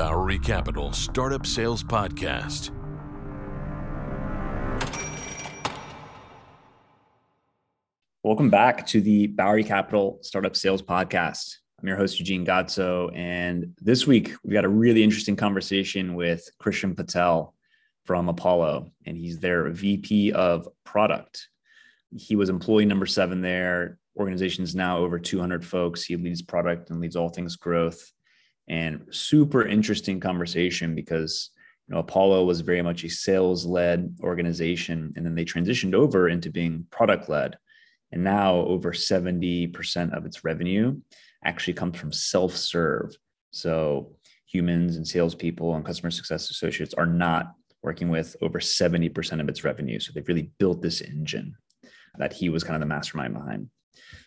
Bowery Capital Startup Sales Podcast. Welcome back to the Bowery Capital Startup Sales Podcast. I'm your host, Eugene Gotzo. And this week, we've got a really interesting conversation with Christian Patel from Apollo, and he's their VP of product. He was employee number seven there. Organization is now over 200 folks. He leads product and leads all things growth. And super interesting conversation because you know, Apollo was very much a sales led organization, and then they transitioned over into being product led. And now over 70% of its revenue actually comes from self serve. So humans and salespeople and customer success associates are not working with over 70% of its revenue. So they've really built this engine that he was kind of the mastermind behind.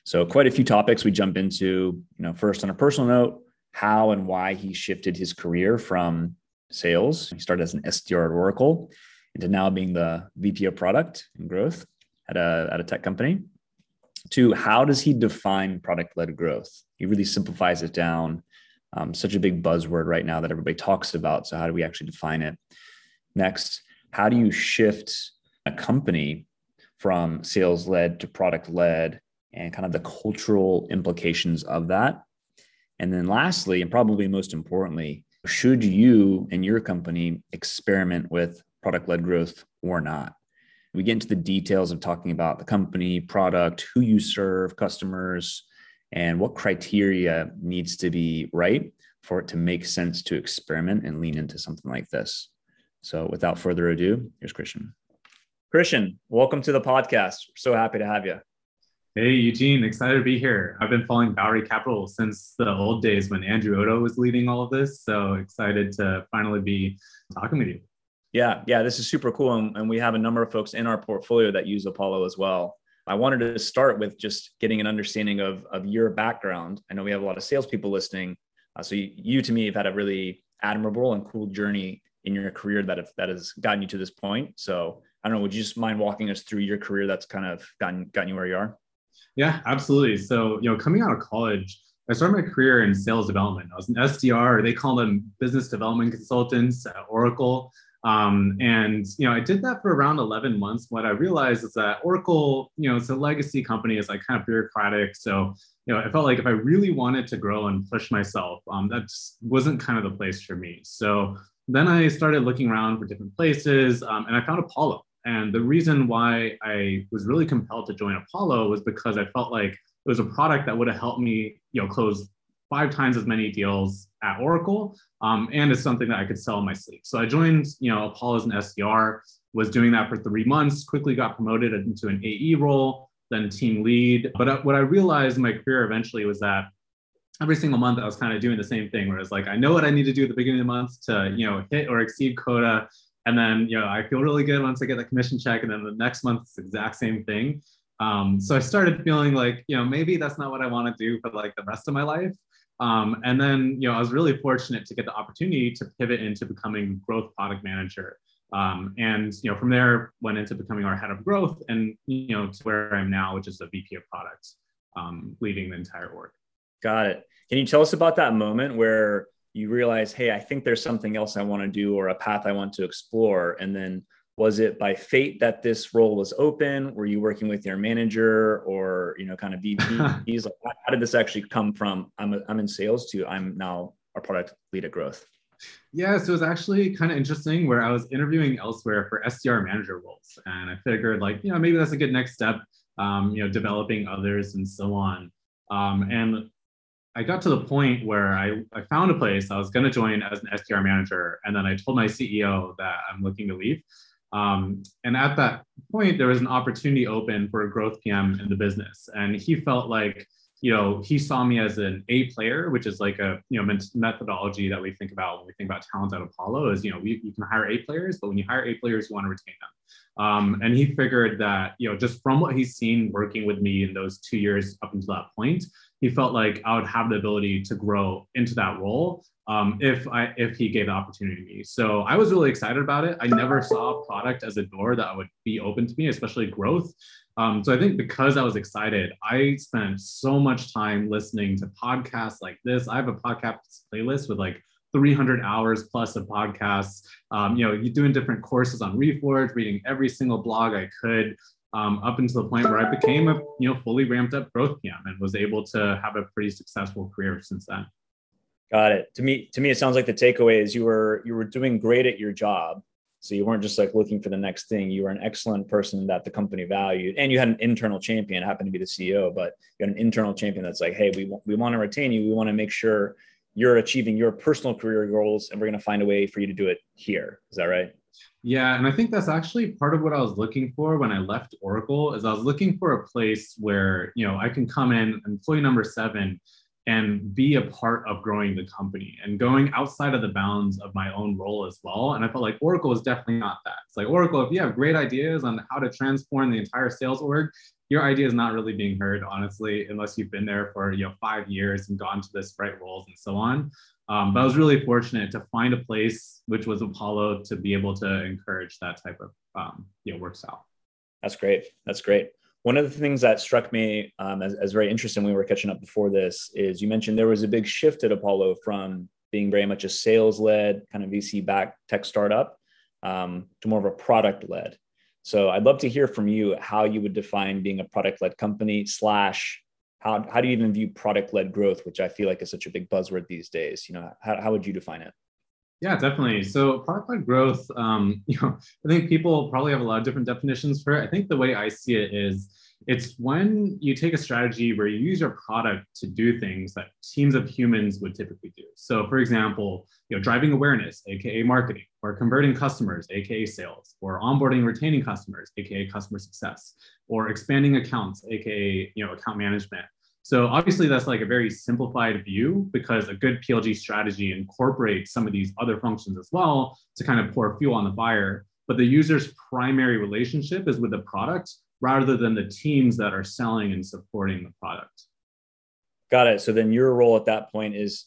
So quite a few topics we jump into, you know, first on a personal note, how and why he shifted his career from sales. He started as an SDR at Oracle into now being the VP of product and growth at a, at a tech company to how does he define product led growth? He really simplifies it down. Um, such a big buzzword right now that everybody talks about. So, how do we actually define it? Next, how do you shift a company from sales led to product led and kind of the cultural implications of that? And then, lastly, and probably most importantly, should you and your company experiment with product led growth or not? we get into the details of talking about the company, product, who you serve, customers, and what criteria needs to be right for it to make sense to experiment and lean into something like this. So, without further ado, here's Christian. Christian, welcome to the podcast. We're so happy to have you. Hey, Eugene, excited to be here. I've been following Bowery Capital since the old days when Andrew Odo was leading all of this. So excited to finally be talking with you. Yeah, yeah, this is super cool. And, and we have a number of folks in our portfolio that use Apollo as well. I wanted to start with just getting an understanding of, of your background. I know we have a lot of salespeople listening. Uh, so you, you, to me, have had a really admirable and cool journey in your career that have, that has gotten you to this point. So I don't know, would you just mind walking us through your career that's kind of gotten gotten you where you are? Yeah, absolutely. So you know, coming out of college, I started my career in sales development. I was an SDR, they call them business development consultants at Oracle. Um, and you know, I did that for around 11 months. What I realized is that Oracle, you know, it's a legacy company. It's like kind of bureaucratic. So you know, I felt like if I really wanted to grow and push myself, um, that just wasn't kind of the place for me. So then I started looking around for different places, um, and I found Apollo. And the reason why I was really compelled to join Apollo was because I felt like it was a product that would have helped me, you know, close five times as many deals at Oracle, um, and it's something that I could sell in my sleep. So I joined, you know, Apollo as an SDR, was doing that for three months, quickly got promoted into an AE role, then team lead. But what I realized in my career eventually was that every single month I was kind of doing the same thing, where it's like I know what I need to do at the beginning of the month to, you know, hit or exceed quota. And then, you know, I feel really good once I get the commission check. And then the next month, it's the exact same thing. Um, so I started feeling like, you know, maybe that's not what I want to do for like the rest of my life. Um, and then, you know, I was really fortunate to get the opportunity to pivot into becoming growth product manager. Um, and, you know, from there went into becoming our head of growth and, you know, to where I'm now, which is the VP of products, um, leading the entire org. Got it. Can you tell us about that moment where you realize, hey, I think there's something else I want to do or a path I want to explore? And then was it by fate that this role was open? Were you working with your manager or you know kind of vps like how did this actually come from i'm, a, I'm in sales to i'm now a product lead at growth? Yeah so it was actually kind of interesting where i was interviewing elsewhere for sdr manager roles. And i figured like you know maybe that's a good next step um, you know developing others and so on. Um, and I got to the point where I, I found a place I was going to join as an SDR manager. And then I told my CEO that I'm looking to leave. Um, and at that point, there was an opportunity open for a growth PM in the business. And he felt like, you know, he saw me as an A player, which is like a, you know, methodology that we think about when we think about talent at Apollo is, you know, we, you can hire A players, but when you hire A players, you want to retain them. Um, and he figured that, you know, just from what he's seen working with me in those two years up until that point, he felt like I would have the ability to grow into that role um, if I if he gave the opportunity to me. So I was really excited about it. I never saw product as a door that would be open to me, especially growth. Um, so I think because I was excited, I spent so much time listening to podcasts like this. I have a podcast playlist with like 300 hours plus of podcasts. Um, you know, doing different courses on Reforge, reading every single blog I could, um, up until the point where I became a you know fully ramped up growth PM and was able to have a pretty successful career since then. Got it. To me, to me, it sounds like the takeaway is you were you were doing great at your job. So you weren't just like looking for the next thing. You were an excellent person that the company valued, and you had an internal champion. Happened to be the CEO, but you had an internal champion that's like, "Hey, we want we want to retain you. We want to make sure you're achieving your personal career goals, and we're going to find a way for you to do it here. Is that right? Yeah, and I think that's actually part of what I was looking for when I left Oracle. Is I was looking for a place where you know I can come in, employee number seven, and be a part of growing the company and going outside of the bounds of my own role as well. And I felt like Oracle is definitely not that. It's like Oracle, if you have great ideas on how to transform the entire sales org, your idea is not really being heard, honestly, unless you've been there for you know five years and gone to the right roles and so on. Um, but I was really fortunate to find a place, which was Apollo, to be able to encourage that type of um, you know work style. That's great. That's great. One of the things that struck me um, as, as very interesting when we were catching up before this is you mentioned there was a big shift at Apollo from being very much a sales led kind of VC backed tech startup um, to more of a product led. So I'd love to hear from you how you would define being a product led company slash how, how do you even view product led growth, which I feel like is such a big buzzword these days? You know, how, how would you define it? Yeah, definitely. So product-led growth, um, you know, I think people probably have a lot of different definitions for it. I think the way I see it is it's when you take a strategy where you use your product to do things that teams of humans would typically do. So for example, you know, driving awareness, aka marketing, or converting customers, aka sales, or onboarding retaining customers, aka customer success, or expanding accounts, aka you know, account management so obviously that's like a very simplified view because a good PLG strategy incorporates some of these other functions as well to kind of pour fuel on the fire. But the user's primary relationship is with the product rather than the teams that are selling and supporting the product. Got it. So then your role at that point is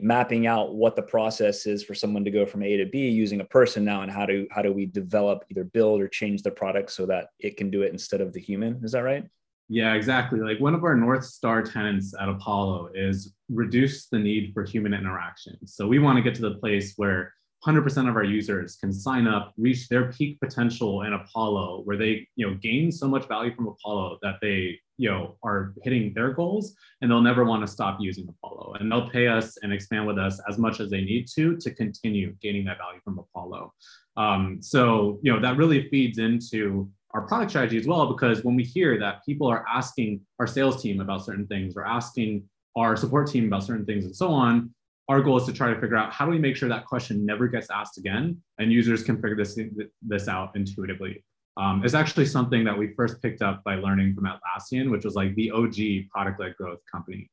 mapping out what the process is for someone to go from A to B using a person now and how do how do we develop either build or change the product so that it can do it instead of the human. Is that right? Yeah, exactly. Like one of our North Star tenants at Apollo is reduce the need for human interaction. So we want to get to the place where 100% of our users can sign up, reach their peak potential in Apollo, where they, you know, gain so much value from Apollo that they, you know, are hitting their goals, and they'll never want to stop using Apollo. And they'll pay us and expand with us as much as they need to to continue gaining that value from Apollo. Um, so, you know, that really feeds into our product strategy as well because when we hear that people are asking our sales team about certain things or asking our support team about certain things and so on our goal is to try to figure out how do we make sure that question never gets asked again and users can figure this, this out intuitively um, it's actually something that we first picked up by learning from Atlassian, which was like the OG product-led growth company.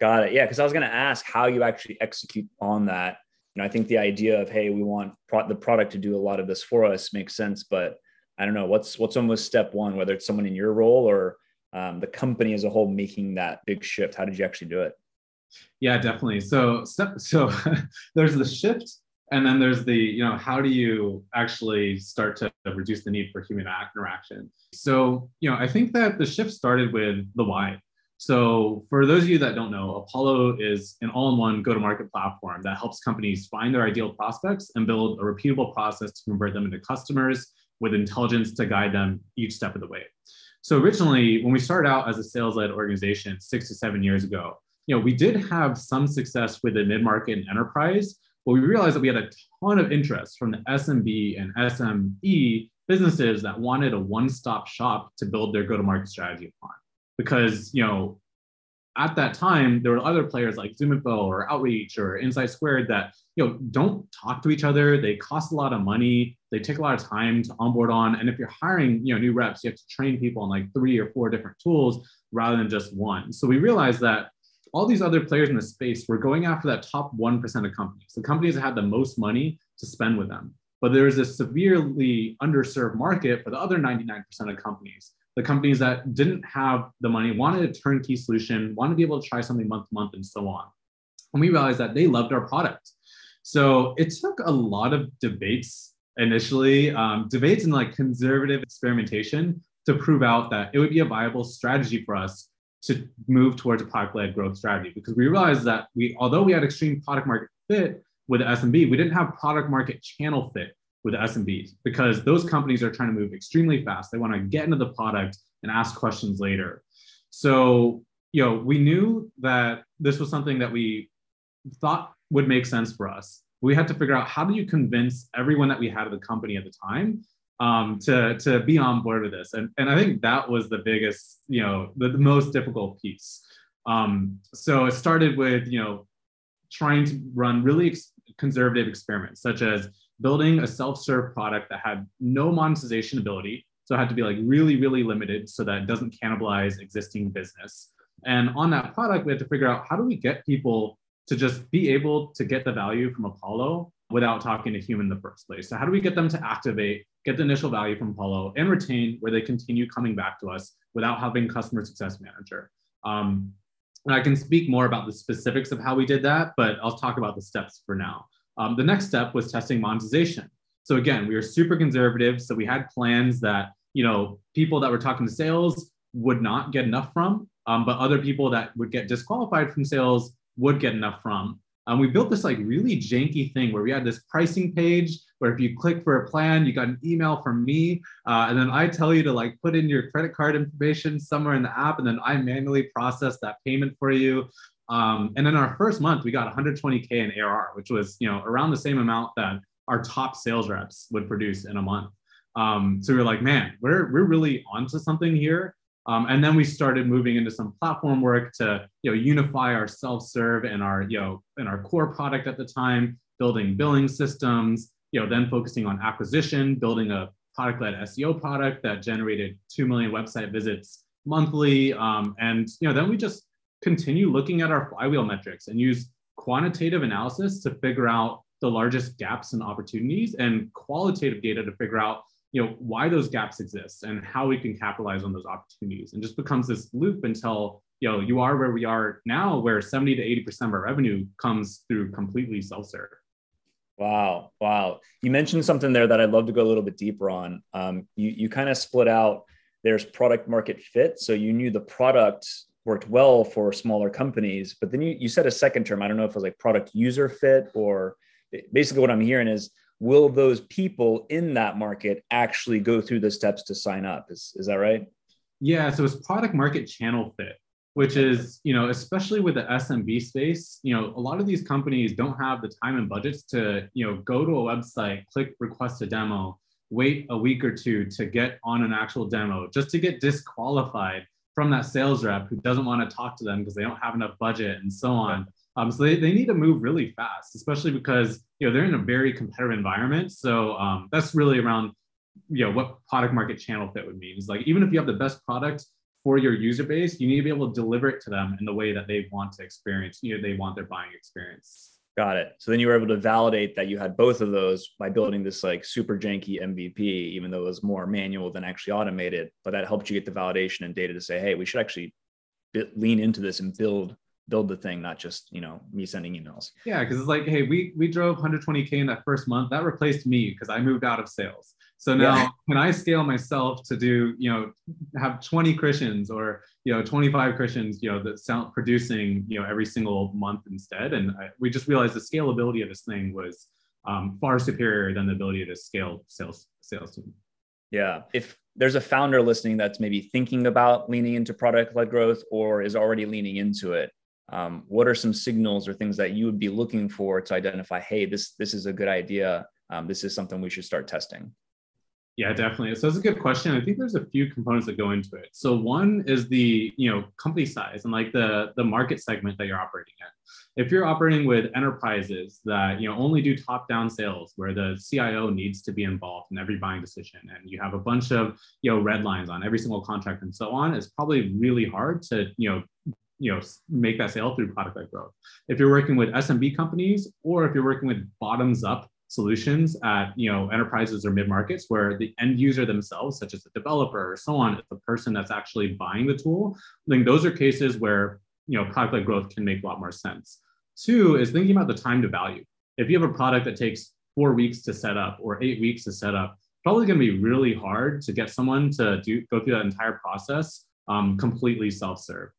Got it. Yeah, because I was going to ask how you actually execute on that. You know, I think the idea of hey, we want pro- the product to do a lot of this for us makes sense, but I don't know what's what's almost step one, whether it's someone in your role or um, the company as a whole making that big shift. How did you actually do it? Yeah, definitely. So so there's the shift, and then there's the you know how do you actually start to reduce the need for human interaction. So you know I think that the shift started with the why. So, for those of you that don't know, Apollo is an all in one go to market platform that helps companies find their ideal prospects and build a repeatable process to convert them into customers with intelligence to guide them each step of the way. So originally, when we started out as a sales-led organization six to seven years ago, you know, we did have some success with the mid-market and enterprise, but we realized that we had a ton of interest from the SMB and SME businesses that wanted a one-stop shop to build their go-to-market strategy upon. Because, you know, at that time, there were other players like ZoomInfo or Outreach or InsightSquared that you know don't talk to each other. They cost a lot of money. They take a lot of time to onboard on. And if you're hiring you know new reps, you have to train people on like three or four different tools rather than just one. So we realized that all these other players in the space were going after that top one percent of companies, the companies that had the most money to spend with them. But there is a severely underserved market for the other 99% of companies the companies that didn't have the money wanted a turnkey solution, wanted to be able to try something month to month and so on. And we realized that they loved our product. So it took a lot of debates initially, um, debates and like conservative experimentation to prove out that it would be a viable strategy for us to move towards a product-led growth strategy because we realized that we, although we had extreme product market fit with SMB. We didn't have product market channel fit with SMBs because those companies are trying to move extremely fast. They want to get into the product and ask questions later. So, you know, we knew that this was something that we thought would make sense for us. We had to figure out how do you convince everyone that we had at the company at the time um, to, to be on board with this. And, and I think that was the biggest, you know, the, the most difficult piece. Um, so it started with, you know, trying to run really ex- conservative experiments, such as building a self-serve product that had no monetization ability. So it had to be like really, really limited so that it doesn't cannibalize existing business. And on that product, we had to figure out how do we get people to just be able to get the value from Apollo without talking to human in the first place. So how do we get them to activate, get the initial value from Apollo and retain where they continue coming back to us without having customer success manager? Um, and I can speak more about the specifics of how we did that, but I'll talk about the steps for now. Um, the next step was testing monetization. So again, we were super conservative. So we had plans that, you know, people that were talking to sales would not get enough from, um, but other people that would get disqualified from sales would get enough from. Um, we built this like really janky thing where we had this pricing page where if you click for a plan, you got an email from me, uh, and then I tell you to like put in your credit card information somewhere in the app, and then I manually process that payment for you. Um, and in our first month, we got 120k in ARR, which was you know around the same amount that our top sales reps would produce in a month. Um, so we were like, man, we're we're really onto something here. Um, and then we started moving into some platform work to you know unify our self-serve and our you know and our core product at the time, building billing systems. You know, then focusing on acquisition, building a product-led SEO product that generated two million website visits monthly. Um, and you know, then we just continue looking at our flywheel metrics and use quantitative analysis to figure out the largest gaps and opportunities and qualitative data to figure out you know why those gaps exist and how we can capitalize on those opportunities. And just becomes this loop until you know you are where we are now where 70 to 80 percent of our revenue comes through completely self-serve. Wow wow. You mentioned something there that i'd love to go a little bit deeper on. Um, you, you kind of split out there's product market fit. So you knew the product worked well for smaller companies but then you, you said a second term. I don't know if it was like product user fit or basically what i'm hearing is will those people in that market actually go through the steps to sign up? Is, is that right? Yeah so it's product market channel fit which is you know especially with the smb space you know a lot of these companies don't have the time and budgets to you know go to a website click request a demo wait a week or two to get on an actual demo just to get disqualified from that sales rep who doesn't want to talk to them because they don't have enough budget and so on um, so they, they need to move really fast especially because you know they're in a very competitive environment. So um, that's really around you know what product market channel fit would mean. Is like even if you have the best product for your user base you need to be able to deliver it to them in the way that they want to experience you know they want their buying experience. Got it. So then you were able to validate that you had both of those by building this like super janky mvp even though it was more manual than actually automated but that helped you get the validation and data to say hey we should actually lean into this and build build the thing, not just you know me sending emails. Yeah, because it's like, hey, we we drove 120k in that first month. That replaced me because I moved out of sales. So now yeah. can I scale myself to do you know have 20 Christians or you know 25 Christians you know that sound producing you know every single month instead? And I, we just realized the scalability of this thing was um, far superior than the ability to scale sales sales team. Yeah. If there's a founder listening that's maybe thinking about leaning into product led growth or is already leaning into it, um, what are some signals or things that you would be looking for to identify hey this this is a good idea. Um, this is something we should start testing? Yeah definitely. So it's a good question. I think there's a few components that go into it. So one is the you know company size and like the the market segment that you're operating in. If you're operating with enterprises that you know only do top down sales where the cio needs to be involved in every buying decision and you have a bunch of you know red lines on every single contract and so on it's probably really hard to you know you know make that sale through product led growth if you're working with smb companies or if you're working with bottoms up solutions at you know enterprises or mid markets where the end user themselves such as the developer or so on is the person that's actually buying the tool i think those are cases where you know product led growth can make a lot more sense. Two is thinking about the time to value. If you have a product that takes four weeks to set up or eight weeks to set up probably going to be really hard to get someone to do go through that entire process um, completely self-serve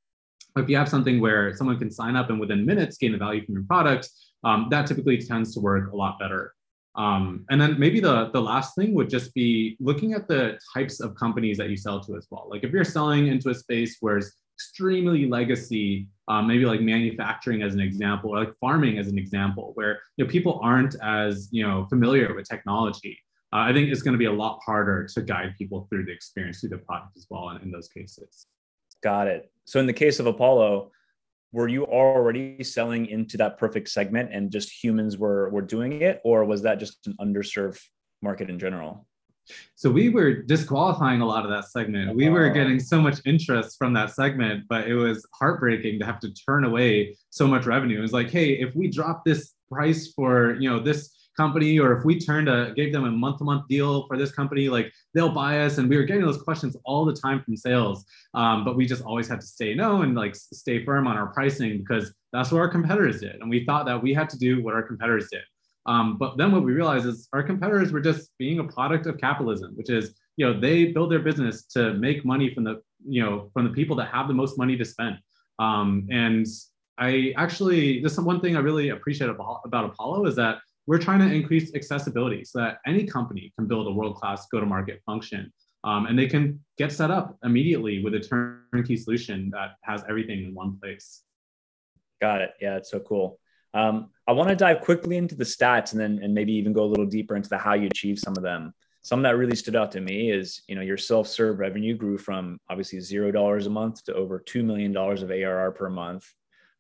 if you have something where someone can sign up and within minutes gain the value from your product, um, that typically tends to work a lot better. Um, and then maybe the, the last thing would just be looking at the types of companies that you sell to as well. Like if you're selling into a space where it's extremely legacy, um, maybe like manufacturing as an example, or like farming as an example, where you know, people aren't as you know familiar with technology. Uh, I think it's going to be a lot harder to guide people through the experience through the product as well in, in those cases. Got it. So in the case of Apollo, were you already selling into that perfect segment and just humans were were doing it? Or was that just an underserved market in general? So we were disqualifying a lot of that segment. We were uh-huh. getting so much interest from that segment but it was heartbreaking to have to turn away so much revenue. It was like hey if we drop this price for you know this company or if we turned a gave them a month to month deal for this company like they'll buy us. And we were getting those questions all the time from sales. Um, but we just always had to stay no and like stay firm on our pricing because that's what our competitors did. And we thought that we had to do what our competitors did. Um, but then what we realized is our competitors were just being a product of capitalism which is you know they build their business to make money from the you know from the people that have the most money to spend. Um, and I actually, this is one thing I really appreciate about, about Apollo is that we're trying to increase accessibility so that any company can build a world-class go-to-market function. Um, and they can get set up immediately with a turnkey solution that has everything in one place. Got it. Yeah, it's so cool. Um, I want to dive quickly into the stats and then and maybe even go a little deeper into the how you achieve some of them. Some that really stood out to me is you know your self-serve revenue grew from obviously zero dollars a month to over two million dollars of ARR per month.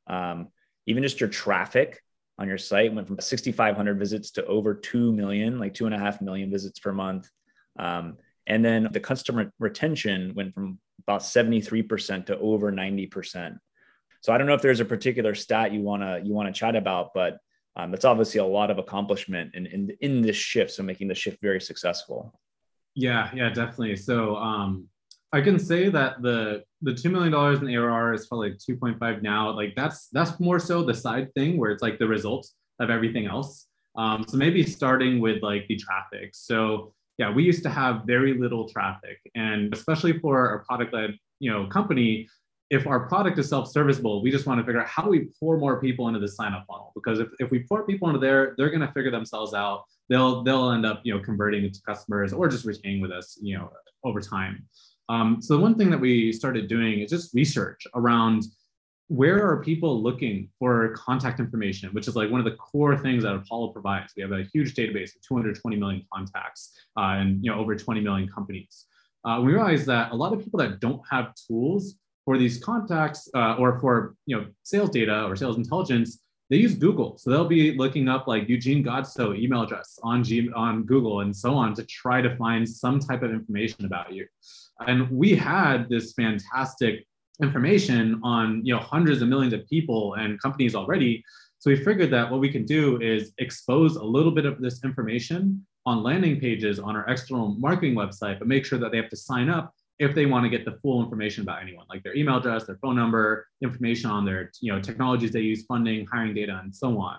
Um, even just your traffic on your site went from 6,500 visits to over 2 million, like two and a half million visits per month. Um, and then the customer retention went from about 73% to over 90%. So I don't know if there's a particular stat you want to you want to chat about, but um, that's obviously a lot of accomplishment in, in in this shift. So making the shift very successful. Yeah, yeah, definitely. So um, I can say that the the two million dollars in ARR is probably like two point five now. Like that's that's more so the side thing where it's like the result of everything else. Um, so maybe starting with like the traffic. So yeah, we used to have very little traffic, and especially for a product led you know company, if our product is self-serviceable, we just want to figure out how do we pour more people into the sign-up funnel. Because if, if we pour people into there, they're going to figure themselves out. They'll they'll end up you know converting into customers or just retaining with us you know over time. Um, so the one thing that we started doing is just research around where are people looking for contact information, which is like one of the core things that Apollo provides. We have a huge database of 220 million contacts uh, and you know over 20 million companies. Uh, we realized that a lot of people that don't have tools for these contacts uh, or for you know sales data or sales intelligence, they use Google. So they'll be looking up like Eugene Godso email address on G- on Google and so on to try to find some type of information about you. And we had this fantastic information on you know hundreds of millions of people and companies already. So we figured that what we can do is expose a little bit of this information on landing pages on our external marketing website, but make sure that they have to sign up if they want to get the full information about anyone, like their email address, their phone number, information on their you know technologies they use, funding, hiring data, and so on.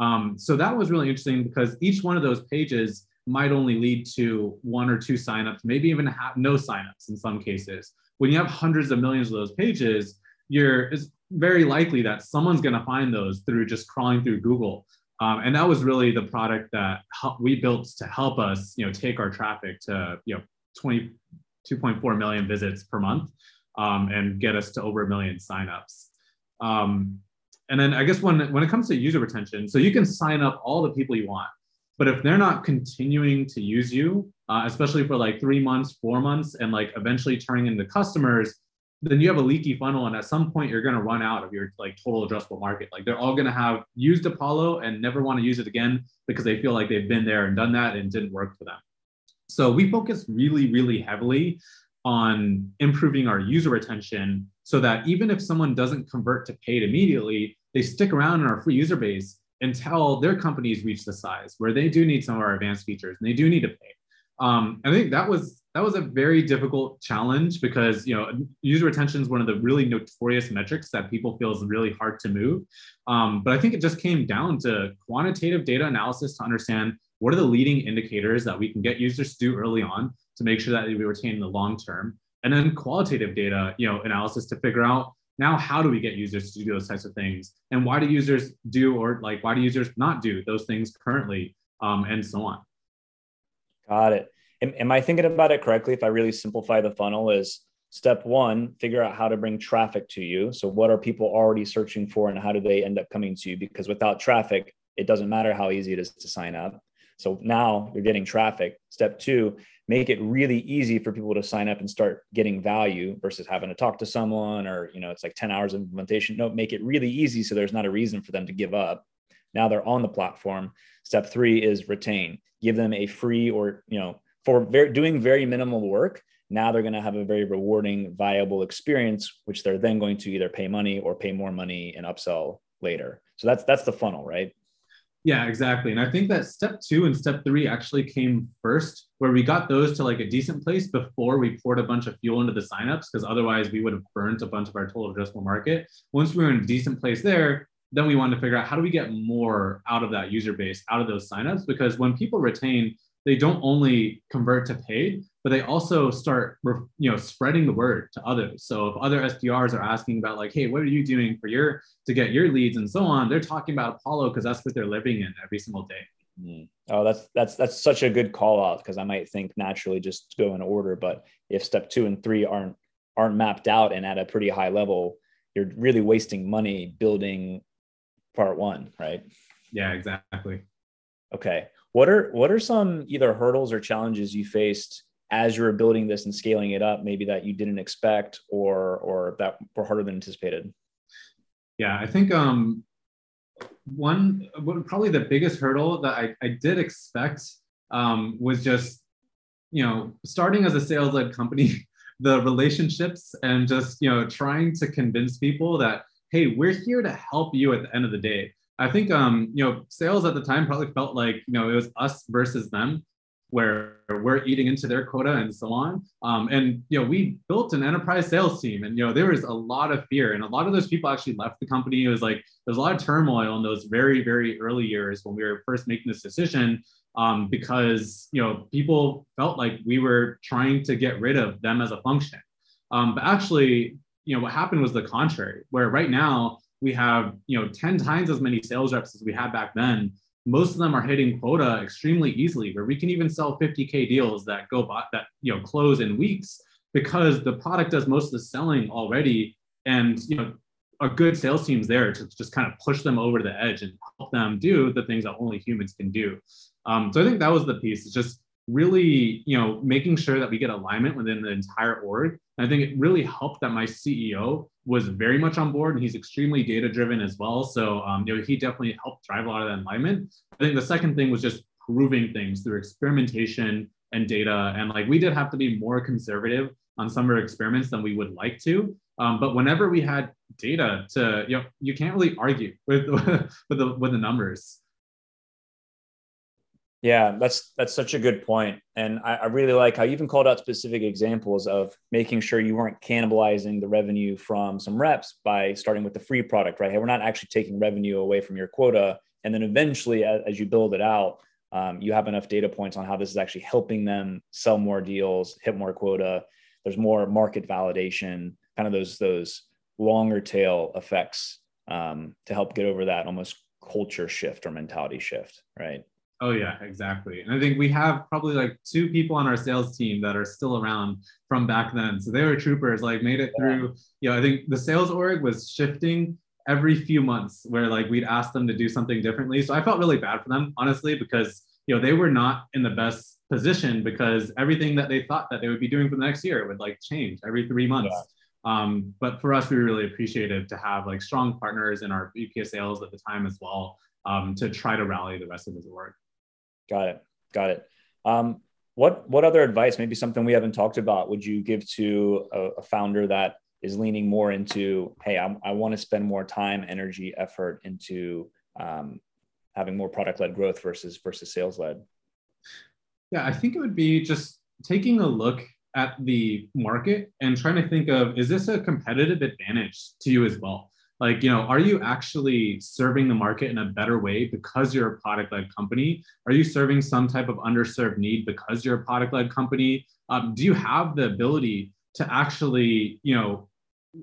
Um, so that was really interesting because each one of those pages might only lead to one or two signups, maybe even have no signups in some cases. When you have hundreds of millions of those pages, you're it's very likely that someone's going to find those through just crawling through Google. Um, and that was really the product that we built to help us, you know, take our traffic to you know 20, 2.4 million visits per month um, and get us to over a million signups. Um, and then I guess when when it comes to user retention, so you can sign up all the people you want. But if they're not continuing to use you, uh, especially for like three months, four months, and like eventually turning into customers, then you have a leaky funnel. And at some point, you're going to run out of your like total addressable market. Like they're all going to have used Apollo and never want to use it again because they feel like they've been there and done that and didn't work for them. So we focus really, really heavily on improving our user retention so that even if someone doesn't convert to paid immediately, they stick around in our free user base until their companies reach the size where they do need some of our advanced features and they do need to pay. Um, I think that was that was a very difficult challenge because you know user retention is one of the really notorious metrics that people feel is really hard to move. Um, but I think it just came down to quantitative data analysis to understand what are the leading indicators that we can get users to do early on to make sure that we retain in the long term, and then qualitative data you know analysis to figure out now how do we get users to do those types of things? And why do users do or like why do users not do those things currently um, and so on? Got it. Am, am i thinking about it correctly if i really simplify the funnel is step one figure out how to bring traffic to you. So what are people already searching for and how do they end up coming to you? Because without traffic it doesn't matter how easy it is to sign up so now you're getting traffic. Step two make it really easy for people to sign up and start getting value versus having to talk to someone or you know it's like 10 hours of implementation. No make it really easy so there's not a reason for them to give up. Now they're on the platform. Step three is retain. Give them a free or you know for very, doing very minimal work now they're going to have a very rewarding viable experience which they're then going to either pay money or pay more money and upsell later. So that's that's the funnel right yeah, exactly. And I think that step two and step three actually came first, where we got those to like a decent place before we poured a bunch of fuel into the signups, because otherwise we would have burnt a bunch of our total addressable market. Once we were in a decent place there, then we wanted to figure out how do we get more out of that user base, out of those signups? Because when people retain, they don't only convert to paid, but they also start you know spreading the word to others. So if other sdrs are asking about like hey what are you doing for your to get your leads and so on they're talking about apollo because that's what they're living in every single day. Mm. oh that's that's that's such a good call out because i might think naturally just go in order but if step two and three aren't aren't mapped out and at a pretty high level you're really wasting money building part one right? Yeah exactly. Okay what are what are some either hurdles or challenges you faced as you were building this and scaling it up, maybe that you didn't expect or or that were harder than anticipated? Yeah, I think um, one probably the biggest hurdle that I, I did expect um, was just you know starting as a sales led company, the relationships and just you know trying to convince people that hey, we're here to help you at the end of the day. I think um, you know sales at the time probably felt like you know it was us versus them where we're eating into their quota and so on. Um, and you know, we built an enterprise sales team, and you know, there was a lot of fear, and a lot of those people actually left the company. It was like there's a lot of turmoil in those very, very early years when we were first making this decision, um, because you know, people felt like we were trying to get rid of them as a function. Um, but actually, you know, what happened was the contrary. Where right now we have you know 10 times as many sales reps as we had back then. Most of them are hitting quota extremely easily where we can even sell 50k deals that go by that you know close in weeks because the product does most of the selling already. And you know a good sales team's there to just kind of push them over the edge and help them do the things that only humans can do. Um, so i think that was the piece it's just really you know making sure that we get alignment within the entire org. And i think it really helped that my ceo was very much on board and he's extremely data driven as well. So um, you know he definitely helped drive a lot of that alignment. I think the second thing was just proving things through experimentation and data. And like we did have to be more conservative on some of our experiments than we would like to. Um, but whenever we had data to you know you can't really argue with with the with the numbers yeah, that's that's such a good point, and I, I, really like how you even called out specific examples of making sure you weren't cannibalizing the revenue from some reps by starting with the free product, right? Hey, we're not actually taking revenue away from your quota, and then eventually, as, as you build it out, um, you have enough data points on how this is actually helping them sell more deals, hit more quota. There's more market validation, kind of those those longer tail effects um, to help get over that almost culture shift or mentality shift, right? Oh yeah, exactly. And I think we have probably like two people on our sales team that are still around from back then. So they were troopers, like made it through. You know, I think the sales org was shifting every few months where like we'd ask them to do something differently. So I felt really bad for them, honestly, because you know they were not in the best position because everything that they thought that they would be doing for the next year would like change every three months. Yeah. Um, but for us, we were really appreciative to have like strong partners in our VP sales at the time as well um, to try to rally the rest of his work. Got it. Got it. Um, what what other advice, maybe something we haven't talked about, would you give to a, a founder that is leaning more into, hey, I'm, i want to spend more time, energy, effort into um, having more product led growth versus versus sales led? Yeah, I think it would be just taking a look at the market and trying to think of is this a competitive advantage to you as well? Like you know are you actually serving the market in a better way because you're a product led company are you serving some type of underserved need because you're a product led company um, do you have the ability to actually you know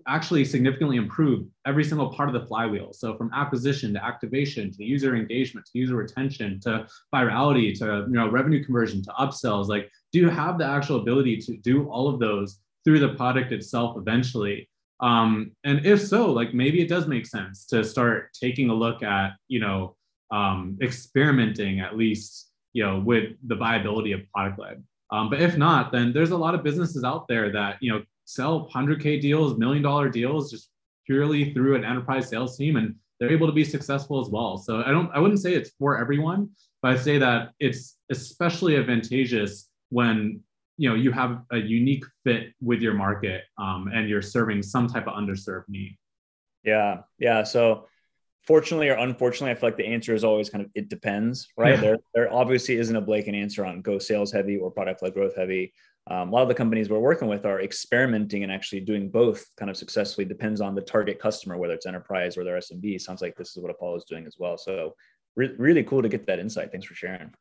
actually significantly improve every single part of the flywheel. So from acquisition to activation to user engagement to user retention to virality to you know revenue conversion to upsells, like do you have the actual ability to do all of those through the product itself eventually? Um, and if so, like maybe it does make sense to start taking a look at you know um, experimenting at least you know with the viability of product led. Um, but if not, then there's a lot of businesses out there that you know sell 100k deals, million dollar deals, just purely through an enterprise sales team, and they're able to be successful as well. So I don't, I wouldn't say it's for everyone, but I say that it's especially advantageous when you know you have a unique fit with your market um, and you're serving some type of underserved need. Yeah, yeah. So fortunately or unfortunately, I feel like the answer is always kind of it depends, right? Yeah. There, there obviously isn't a blanket answer on go sales heavy or product led growth heavy. Um, a lot of the companies we're working with are experimenting and actually doing both kind of successfully. Depends on the target customer, whether it's enterprise or their SMB. Sounds like this is what Apollo is doing as well. So re- really cool to get that insight. Thanks for sharing.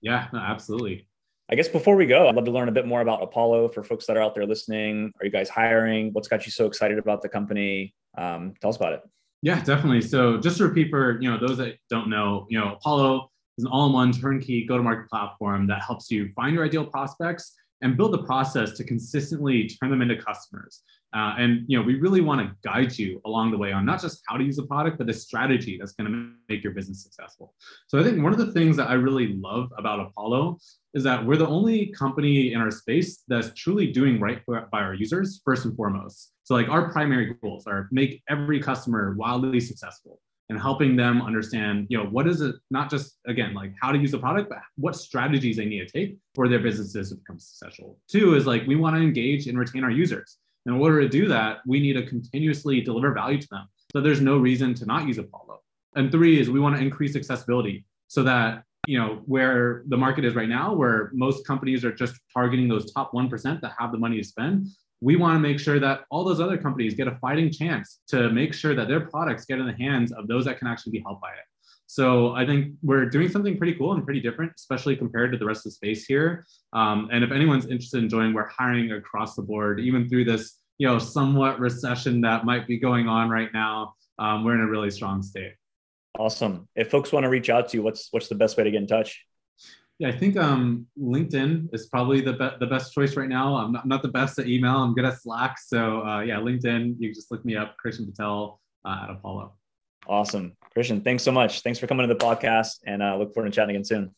Yeah, no, absolutely. I guess before we go, I'd love to learn a bit more about Apollo for folks that are out there listening. Are you guys hiring? What's got you so excited about the company? Um, tell us about it. Yeah, definitely. So just to repeat for you know those that don't know, you know Apollo is an all-in-one turnkey go-to-market platform that helps you find your ideal prospects and build the process to consistently turn them into customers. Uh, and you know, we really want to guide you along the way on not just how to use a product, but the strategy that's going to make your business successful. So I think one of the things that I really love about Apollo is that we're the only company in our space that's truly doing right by our users first and foremost. So like our primary goals are make every customer wildly successful and helping them understand, you know, what is it, not just again, like how to use the product, but what strategies they need to take for their businesses to become successful. Two is like we want to engage and retain our users. In order to do that, we need to continuously deliver value to them. So there's no reason to not use Apollo. And three is we want to increase accessibility so that you know where the market is right now where most companies are just targeting those top 1% that have the money to spend we want to make sure that all those other companies get a fighting chance to make sure that their products get in the hands of those that can actually be helped by it. So I think we're doing something pretty cool and pretty different, especially compared to the rest of the space here. Um, and if anyone's interested in joining, we're hiring across the board, even through this, you know, somewhat recession that might be going on right now. Um, we're in a really strong state. Awesome. If folks want to reach out to you, what's what's the best way to get in touch? Yeah, I think um, LinkedIn is probably the, be- the best choice right now. I'm not, not the best at email. I'm good at Slack. So uh, yeah, LinkedIn, you just look me up, Christian Patel uh, at Apollo. Awesome. Christian, thanks so much. Thanks for coming to the podcast and uh, look forward to chatting again soon.